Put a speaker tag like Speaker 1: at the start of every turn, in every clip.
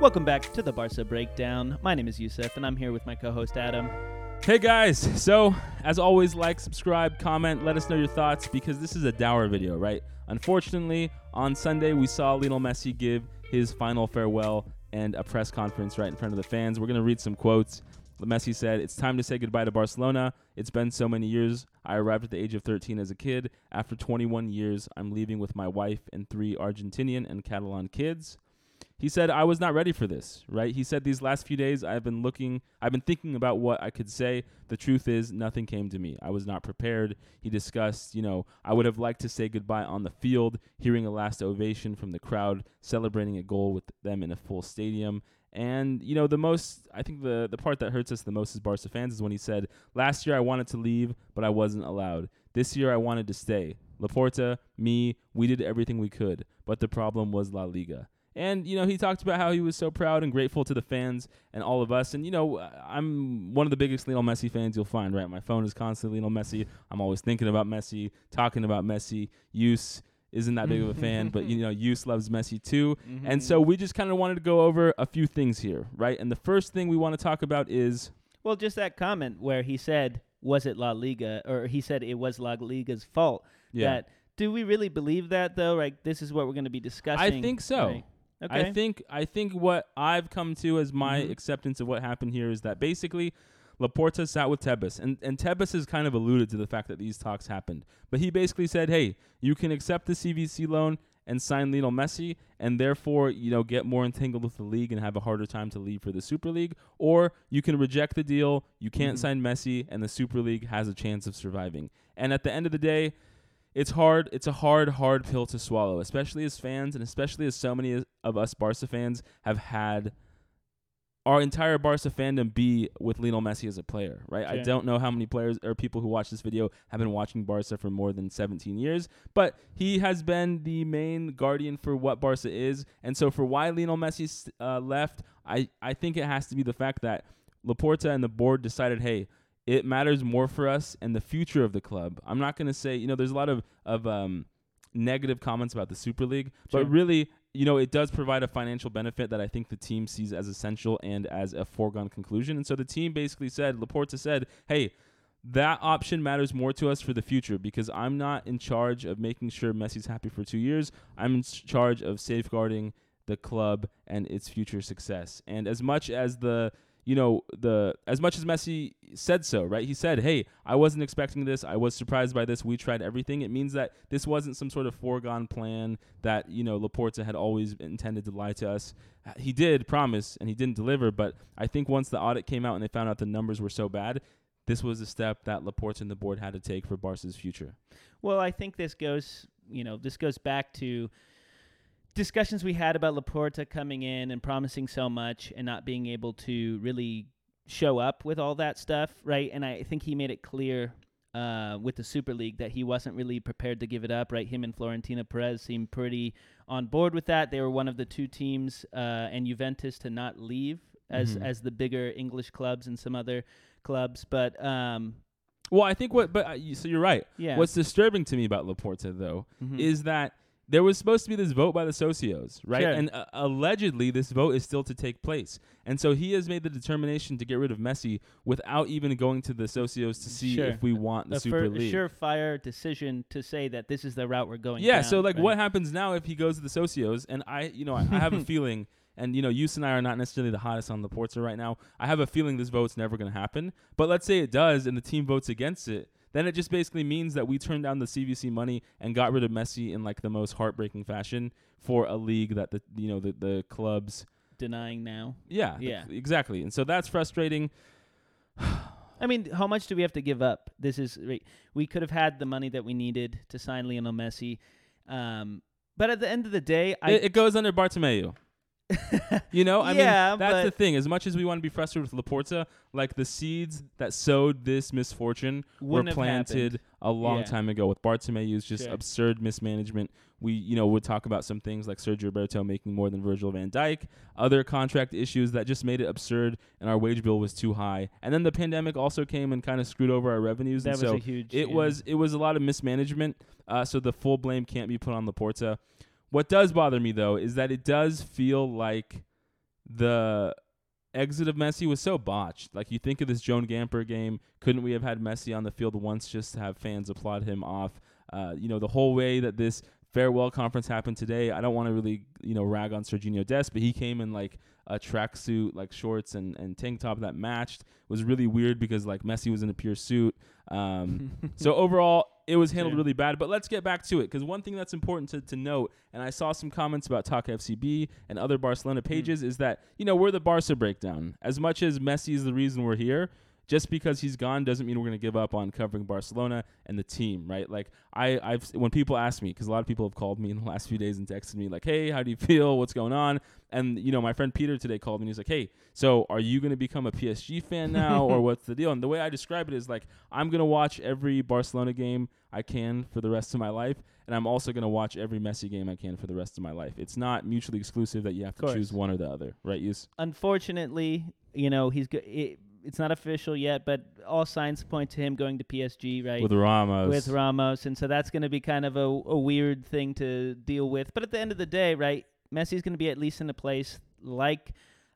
Speaker 1: Welcome back to the Barca Breakdown. My name is Yusuf, and I'm here with my co-host Adam.
Speaker 2: Hey guys, so as always, like, subscribe, comment, let us know your thoughts because this is a dour video, right? Unfortunately, on Sunday we saw Lionel Messi give his final farewell and a press conference right in front of the fans. We're gonna read some quotes. Messi said, It's time to say goodbye to Barcelona. It's been so many years. I arrived at the age of 13 as a kid. After 21 years, I'm leaving with my wife and three Argentinian and Catalan kids he said I was not ready for this, right? He said these last few days I've been looking, I've been thinking about what I could say. The truth is nothing came to me. I was not prepared. He discussed, you know, I would have liked to say goodbye on the field, hearing a last ovation from the crowd, celebrating a goal with them in a full stadium. And you know the most, I think the the part that hurts us the most as Barca fans is when he said, "Last year I wanted to leave, but I wasn't allowed. This year I wanted to stay. Laporta, me, we did everything we could, but the problem was La Liga." And you know, he talked about how he was so proud and grateful to the fans and all of us. And you know, I'm one of the biggest Lionel Messi fans you'll find. Right, my phone is constantly Lionel Messi. I'm always thinking about Messi, talking about Messi. Use isn't that big of a fan, but you know, Use loves Messi too. Mm-hmm. And so we just kind of wanted to go over a few things here, right? And the first thing we want to talk about is
Speaker 1: well, just that comment where he said, "Was it La Liga?" or he said it was La Liga's fault. Yeah. That do we really believe that though? Like this is what we're going to be discussing.
Speaker 2: I think so. Right? Okay. I think I think what I've come to as my mm-hmm. acceptance of what happened here is that basically Laporta sat with Tebas, and, and Tebas has kind of alluded to the fact that these talks happened. But he basically said, hey, you can accept the CVC loan and sign Lionel Messi, and therefore, you know, get more entangled with the league and have a harder time to leave for the Super League, or you can reject the deal, you can't mm-hmm. sign Messi, and the Super League has a chance of surviving. And at the end of the day, it's hard. It's a hard, hard pill to swallow, especially as fans, and especially as so many of us Barca fans have had our entire Barca fandom be with Lionel Messi as a player, right? I don't know how many players or people who watch this video have been watching Barca for more than 17 years, but he has been the main guardian for what Barca is. And so for why Lionel Messi uh, left, I, I think it has to be the fact that Laporta and the board decided, hey, it matters more for us and the future of the club. I'm not going to say, you know, there's a lot of of um, negative comments about the Super League, sure. but really, you know, it does provide a financial benefit that I think the team sees as essential and as a foregone conclusion. And so the team basically said, Laporta said, "Hey, that option matters more to us for the future because I'm not in charge of making sure Messi's happy for 2 years. I'm in charge of safeguarding the club and its future success. And as much as the you know, the as much as Messi said so, right? He said, "Hey, I wasn't expecting this. I was surprised by this. We tried everything." It means that this wasn't some sort of foregone plan that you know Laporta had always intended to lie to us. He did promise, and he didn't deliver. But I think once the audit came out and they found out the numbers were so bad, this was a step that Laporta and the board had to take for Barca's future.
Speaker 1: Well, I think this goes, you know, this goes back to discussions we had about Laporta coming in and promising so much and not being able to really show up with all that stuff, right? And I think he made it clear uh, with the Super League that he wasn't really prepared to give it up, right? Him and Florentino Perez seemed pretty on board with that. They were one of the two teams uh, and Juventus to not leave as mm-hmm. as the bigger English clubs and some other clubs, but. Um,
Speaker 2: well, I think what, but uh, so you're right. Yeah. What's disturbing to me about Laporta though mm-hmm. is that there was supposed to be this vote by the socios, right? Sure. And uh, allegedly, this vote is still to take place. And so he has made the determination to get rid of Messi without even going to the socios to see sure. if we want the Super fir- League.
Speaker 1: Surefire decision to say that this is the route we're going.
Speaker 2: Yeah.
Speaker 1: Down,
Speaker 2: so like,
Speaker 1: right?
Speaker 2: what happens now if he goes to the socios? And I, you know, I, I have a feeling. And you know, Yus and I are not necessarily the hottest on Laporta right now. I have a feeling this vote's never going to happen. But let's say it does, and the team votes against it then it just basically means that we turned down the CVC money and got rid of Messi in like the most heartbreaking fashion for a league that the you know the the clubs
Speaker 1: denying now.
Speaker 2: Yeah, yeah, exactly. And so that's frustrating.
Speaker 1: I mean, how much do we have to give up? This is we could have had the money that we needed to sign Lionel Messi, um, but at the end of the day,
Speaker 2: I it, it goes under Bartomeu. you know, I yeah, mean, that's the thing. As much as we want to be frustrated with Laporta, like the seeds that sowed this misfortune were planted a long yeah. time ago with Bartomeu's just sure. absurd mismanagement. We, you know, would talk about some things like Sergio Roberto making more than Virgil van Dijk, other contract issues that just made it absurd, and our wage bill was too high. And then the pandemic also came and kind of screwed over our revenues.
Speaker 1: That
Speaker 2: and
Speaker 1: was
Speaker 2: so
Speaker 1: a huge.
Speaker 2: It yeah. was it was a lot of mismanagement. Uh, so the full blame can't be put on Laporta. What does bother me though is that it does feel like the exit of Messi was so botched. Like you think of this Joan Gamper game, couldn't we have had Messi on the field once just to have fans applaud him off? Uh, you know, the whole way that this farewell conference happened today. I don't want to really, you know, rag on Sergiño Dest, but he came in like a tracksuit, like shorts and, and tank top that matched. It was really weird because like Messi was in a pure suit. Um, so overall, it was handled yeah. really bad. But let's get back to it because one thing that's important to, to note, and I saw some comments about Talk FCB and other Barcelona mm. pages, mm. is that you know we're the Barca breakdown. As much as Messi is the reason we're here, just because he's gone doesn't mean we're going to give up on covering Barcelona and the team, right? Like I, I've when people ask me, because a lot of people have called me in the last few days and texted me like, "Hey, how do you feel? What's going on?" And you know, my friend Peter today called me. and He's like, "Hey, so are you going to become a PSG fan now, or what's the deal?" And the way I describe it is like, I'm going to watch every Barcelona game I can for the rest of my life, and I'm also going to watch every Messi game I can for the rest of my life. It's not mutually exclusive that you have to choose one or the other, right? Use.
Speaker 1: Unfortunately, you know, he's good it's not official yet, but all signs point to him going to PSG, right?
Speaker 2: With Ramos.
Speaker 1: With Ramos, and so that's going to be kind of a, a weird thing to deal with. But at the end of the day, right, Messi's going to be at least in a place like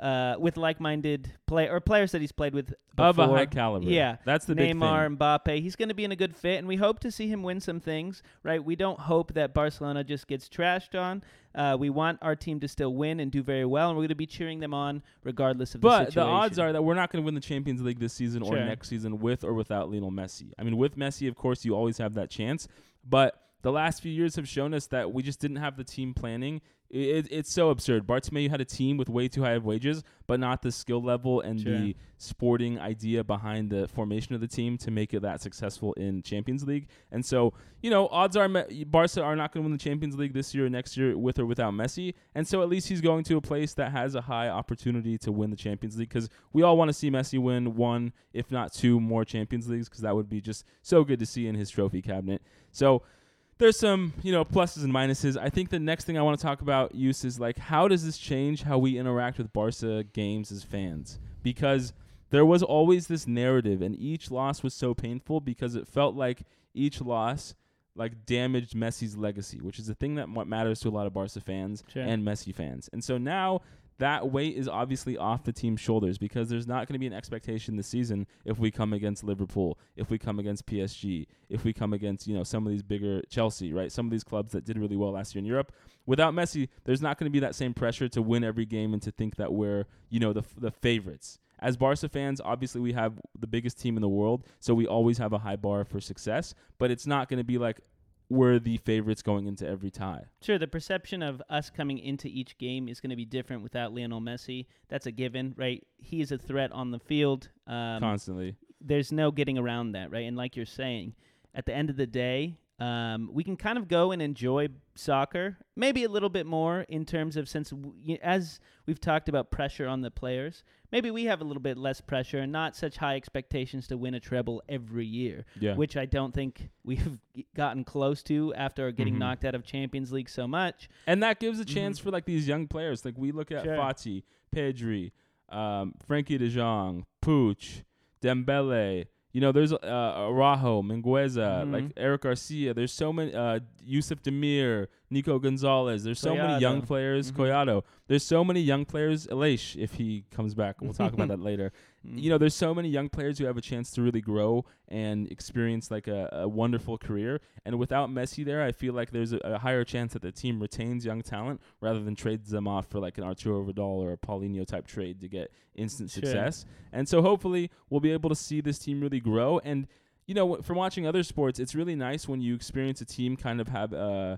Speaker 1: uh, with like-minded play or players that he's played with before.
Speaker 2: of a high caliber.
Speaker 1: Yeah,
Speaker 2: that's the
Speaker 1: Neymar, Mbappe. He's going to be in a good fit, and we hope to see him win some things. Right? We don't hope that Barcelona just gets trashed on. Uh, we want our team to still win and do very well, and we're going to be cheering them on regardless of
Speaker 2: but
Speaker 1: the situation.
Speaker 2: the odds are that we're not going to win the Champions League this season sure. or next season with or without Lionel Messi. I mean, with Messi, of course, you always have that chance, but the last few years have shown us that we just didn't have the team planning it, it's so absurd. Bartomeu had a team with way too high of wages, but not the skill level and sure. the sporting idea behind the formation of the team to make it that successful in Champions League. And so, you know, odds are Barca are not going to win the Champions League this year or next year with or without Messi. And so at least he's going to a place that has a high opportunity to win the Champions League because we all want to see Messi win one, if not two more Champions Leagues because that would be just so good to see in his trophy cabinet. So, there's some you know pluses and minuses. I think the next thing I want to talk about use is like how does this change how we interact with Barca games as fans? Because there was always this narrative, and each loss was so painful because it felt like each loss like damaged Messi's legacy, which is the thing that matters to a lot of Barca fans sure. and Messi fans. And so now that weight is obviously off the team's shoulders because there's not going to be an expectation this season if we come against Liverpool, if we come against PSG, if we come against, you know, some of these bigger Chelsea, right? Some of these clubs that did really well last year in Europe. Without Messi, there's not going to be that same pressure to win every game and to think that we're, you know, the the favorites. As Barca fans, obviously we have the biggest team in the world, so we always have a high bar for success, but it's not going to be like were the favorites going into every tie.
Speaker 1: Sure, the perception of us coming into each game is going to be different without Lionel Messi. That's a given, right? He is a threat on the field
Speaker 2: um, constantly.
Speaker 1: There's no getting around that, right? And like you're saying, at the end of the day, um, we can kind of go and enjoy soccer, maybe a little bit more in terms of since, w- as we've talked about pressure on the players, maybe we have a little bit less pressure and not such high expectations to win a treble every year,
Speaker 2: yeah.
Speaker 1: which I don't think we've gotten close to after getting mm-hmm. knocked out of Champions League so much.
Speaker 2: And that gives a chance mm-hmm. for like these young players. Like we look at sure. Fati, Pedri, um, Frenkie De Jong, Puig, Dembele. You know, there's uh, Araujo, Mingueza, mm-hmm. like Eric Garcia. There's so many. Uh, Yusuf Demir, Nico Gonzalez. There's so many young players. mm hmm There's so many young players. Aleix, if he comes back, we'll talk about that later. Mm-hmm. You know, there's so many young players who have a chance to really grow and experience like a, a wonderful career. And without Messi there, I feel like there's a, a, higher chance that the team retains young talent rather than trades them off for like an Arturo Vidal or a Paulinho type trade to get instant sure. success. And so hopefully we'll be able to see this team really grow and you know, from watching other sports, it's really nice when you experience a team kind of have, uh,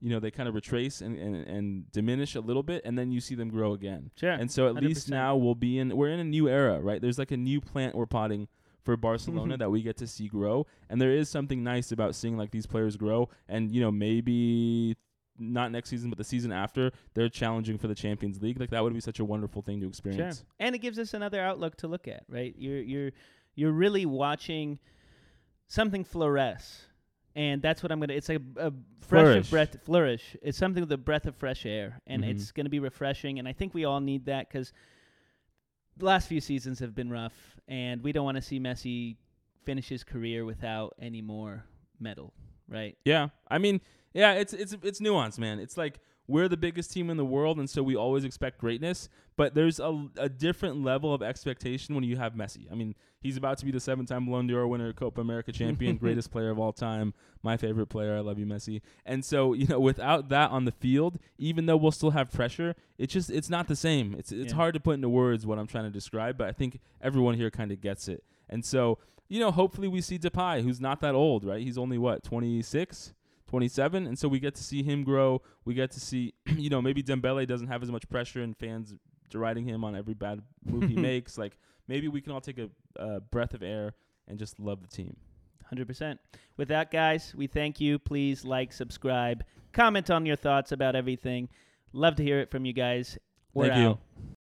Speaker 2: you know, they kind of retrace and, and, and diminish a little bit, and then you see them grow again.
Speaker 1: Sure.
Speaker 2: And so at 100%. least now we'll be in, we're in a new era, right? There's like a new plant we're potting for Barcelona that we get to see grow, and there is something nice about seeing like these players grow, and you know maybe not next season, but the season after, they're challenging for the Champions League. Like that would be such a wonderful thing to experience.
Speaker 1: Sure. And it gives us another outlook to look at, right? You're you're you're really watching something fluoresce. And that's what I'm gonna. It's a, a fresh
Speaker 2: flourish.
Speaker 1: breath, flourish. It's something with a breath of fresh air, and mm-hmm. it's gonna be refreshing. And I think we all need that because the last few seasons have been rough, and we don't want to see Messi finish his career without any more medal, right?
Speaker 2: Yeah, I mean, yeah, it's it's it's nuanced, man. It's like we're the biggest team in the world, and so we always expect greatness. But there's a, a different level of expectation when you have Messi. I mean, he's about to be the seven-time Ballon d'Or winner, Copa America champion, greatest player of all time, my favorite player. I love you, Messi. And so, you know, without that on the field, even though we'll still have pressure, it's just it's not the same. It's it's yeah. hard to put into words what I'm trying to describe, but I think everyone here kind of gets it. And so, you know, hopefully we see Depay, who's not that old, right? He's only what 26. 27 and so we get to see him grow. We get to see you know maybe Dembele doesn't have as much pressure and fans deriding him on every bad move he makes. Like maybe we can all take a, breath of air and just love the team.
Speaker 1: 100% with that guys we thank you. Please like subscribe comment on your thoughts about everything. Love to hear it from you guys.
Speaker 2: We're thank out. you